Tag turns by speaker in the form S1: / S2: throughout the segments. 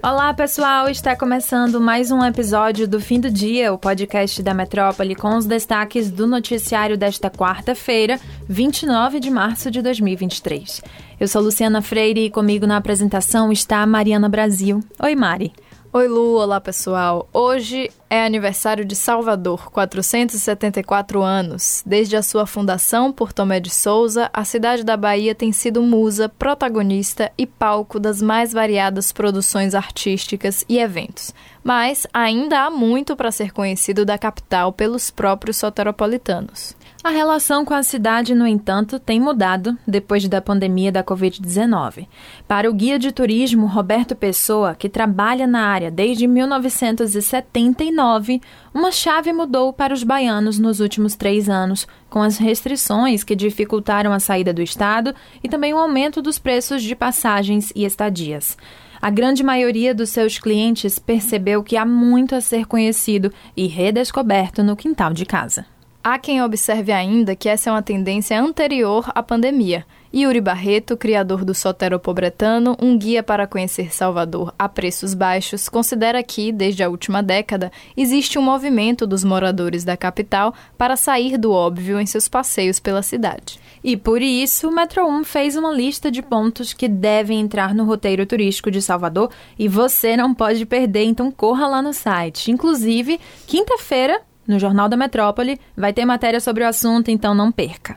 S1: Olá, pessoal! Está começando mais um episódio do Fim do Dia, o podcast da Metrópole, com os destaques do noticiário desta quarta-feira, 29 de março de 2023. Eu sou Luciana Freire e comigo na apresentação está a Mariana Brasil. Oi, Mari.
S2: Oi, Lu, olá pessoal. Hoje é aniversário de Salvador, 474 anos. Desde a sua fundação por Tomé de Souza, a cidade da Bahia tem sido musa, protagonista e palco das mais variadas produções artísticas e eventos. Mas ainda há muito para ser conhecido da capital pelos próprios soteropolitanos.
S1: A relação com a cidade, no entanto, tem mudado depois da pandemia da Covid-19. Para o guia de turismo Roberto Pessoa, que trabalha na área desde 1979, uma chave mudou para os baianos nos últimos três anos, com as restrições que dificultaram a saída do estado e também o aumento dos preços de passagens e estadias. A grande maioria dos seus clientes percebeu que há muito a ser conhecido e redescoberto no quintal de casa.
S2: Há quem observe ainda que essa é uma tendência anterior à pandemia. Yuri Barreto, criador do Soteropobretano, um guia para conhecer Salvador a preços baixos, considera que, desde a última década, existe um movimento dos moradores da capital para sair do óbvio em seus passeios pela cidade.
S1: E por isso, o Metro 1 fez uma lista de pontos que devem entrar no roteiro turístico de Salvador e você não pode perder, então corra lá no site. Inclusive, quinta-feira no Jornal da Metrópole vai ter matéria sobre o assunto, então não perca.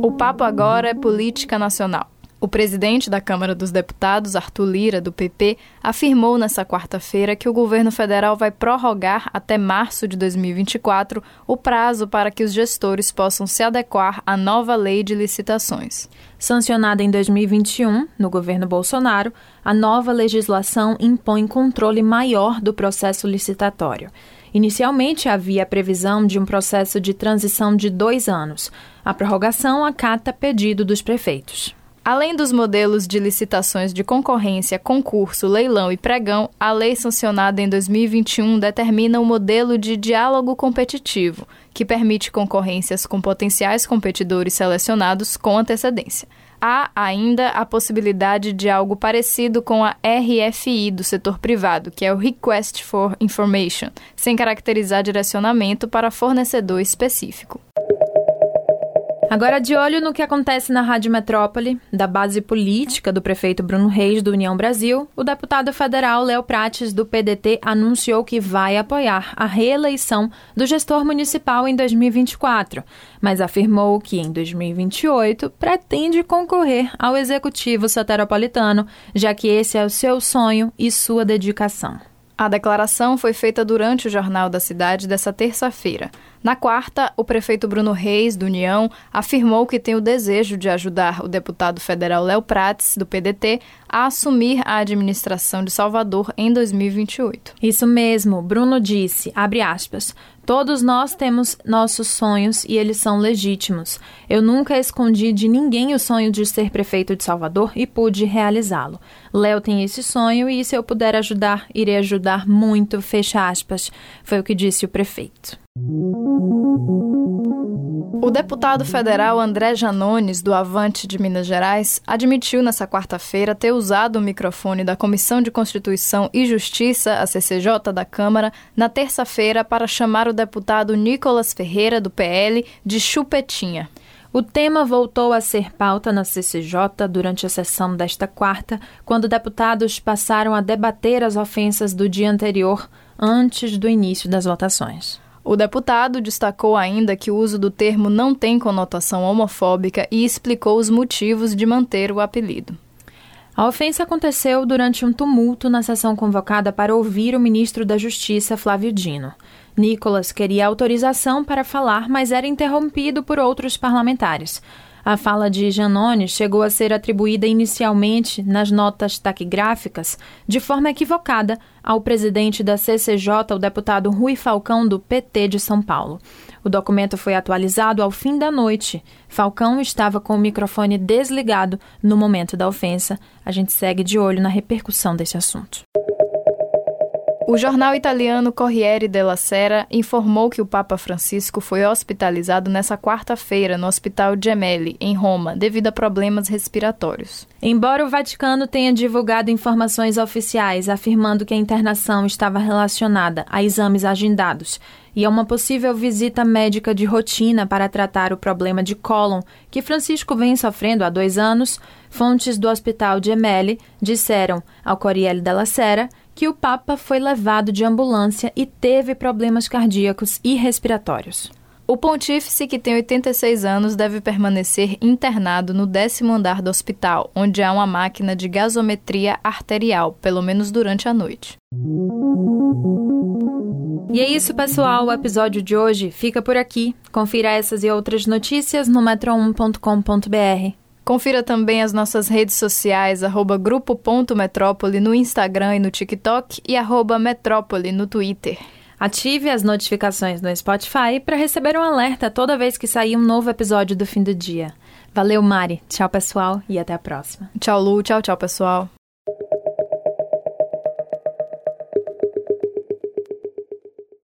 S2: O papo agora é política nacional. O presidente da Câmara dos Deputados, Arthur Lira, do PP, afirmou nesta quarta-feira que o governo federal vai prorrogar até março de 2024 o prazo para que os gestores possam se adequar à nova lei de licitações.
S1: Sancionada em 2021, no governo Bolsonaro, a nova legislação impõe controle maior do processo licitatório. Inicialmente havia a previsão de um processo de transição de dois anos. A prorrogação acata pedido dos prefeitos.
S2: Além dos modelos de licitações de concorrência, concurso, leilão e pregão, a lei sancionada em 2021 determina o um modelo de diálogo competitivo, que permite concorrências com potenciais competidores selecionados com antecedência. Há ainda a possibilidade de algo parecido com a RFI do setor privado, que é o Request for Information, sem caracterizar direcionamento para fornecedor específico.
S1: Agora, de olho no que acontece na Rádio Metrópole, da base política do prefeito Bruno Reis, do União Brasil, o deputado federal Léo Prates, do PDT, anunciou que vai apoiar a reeleição do gestor municipal em 2024, mas afirmou que em 2028 pretende concorrer ao executivo soteropolitano, já que esse é o seu sonho e sua dedicação.
S2: A declaração foi feita durante o Jornal da Cidade dessa terça-feira. Na quarta, o prefeito Bruno Reis, do União, afirmou que tem o desejo de ajudar o deputado federal Léo Prates, do PDT, a assumir a administração de Salvador em 2028.
S1: Isso mesmo, Bruno disse, abre aspas, Todos nós temos nossos sonhos e eles são legítimos. Eu nunca escondi de ninguém o sonho de ser prefeito de Salvador e pude realizá-lo. Léo tem esse sonho e se eu puder ajudar, irei ajudar muito, fecha aspas, foi o que disse o prefeito.
S2: O deputado federal André Janones, do Avante de Minas Gerais, admitiu nessa quarta-feira ter usado o microfone da Comissão de Constituição e Justiça, a CCJ da Câmara, na terça-feira para chamar o deputado Nicolas Ferreira, do PL, de chupetinha.
S1: O tema voltou a ser pauta na CCJ durante a sessão desta quarta, quando deputados passaram a debater as ofensas do dia anterior, antes do início das votações.
S2: O deputado destacou ainda que o uso do termo não tem conotação homofóbica e explicou os motivos de manter o apelido.
S1: A ofensa aconteceu durante um tumulto na sessão convocada para ouvir o ministro da Justiça, Flávio Dino. Nicolas queria autorização para falar, mas era interrompido por outros parlamentares. A fala de Janone chegou a ser atribuída inicialmente nas notas taquigráficas de forma equivocada ao presidente da CCJ, o deputado Rui Falcão, do PT de São Paulo. O documento foi atualizado ao fim da noite. Falcão estava com o microfone desligado no momento da ofensa. A gente segue de olho na repercussão desse assunto.
S2: O jornal italiano Corriere della Sera informou que o Papa Francisco foi hospitalizado nessa quarta-feira no Hospital Gemelli, em Roma, devido a problemas respiratórios.
S1: Embora o Vaticano tenha divulgado informações oficiais afirmando que a internação estava relacionada a exames agendados e a uma possível visita médica de rotina para tratar o problema de cólon que Francisco vem sofrendo há dois anos, fontes do Hospital Gemelli disseram ao Corriere della Sera que o Papa foi levado de ambulância e teve problemas cardíacos e respiratórios.
S2: O pontífice, que tem 86 anos, deve permanecer internado no décimo andar do hospital, onde há uma máquina de gasometria arterial, pelo menos durante a noite.
S1: E é isso, pessoal. O episódio de hoje fica por aqui. Confira essas e outras notícias no metro1.com.br.
S2: Confira também as nossas redes sociais, arroba grupo.metrópole no Instagram e no TikTok e arroba metrópole no Twitter.
S1: Ative as notificações no Spotify para receber um alerta toda vez que sair um novo episódio do fim do dia. Valeu, Mari. Tchau, pessoal, e até a próxima.
S2: Tchau, Lu. Tchau, tchau, pessoal.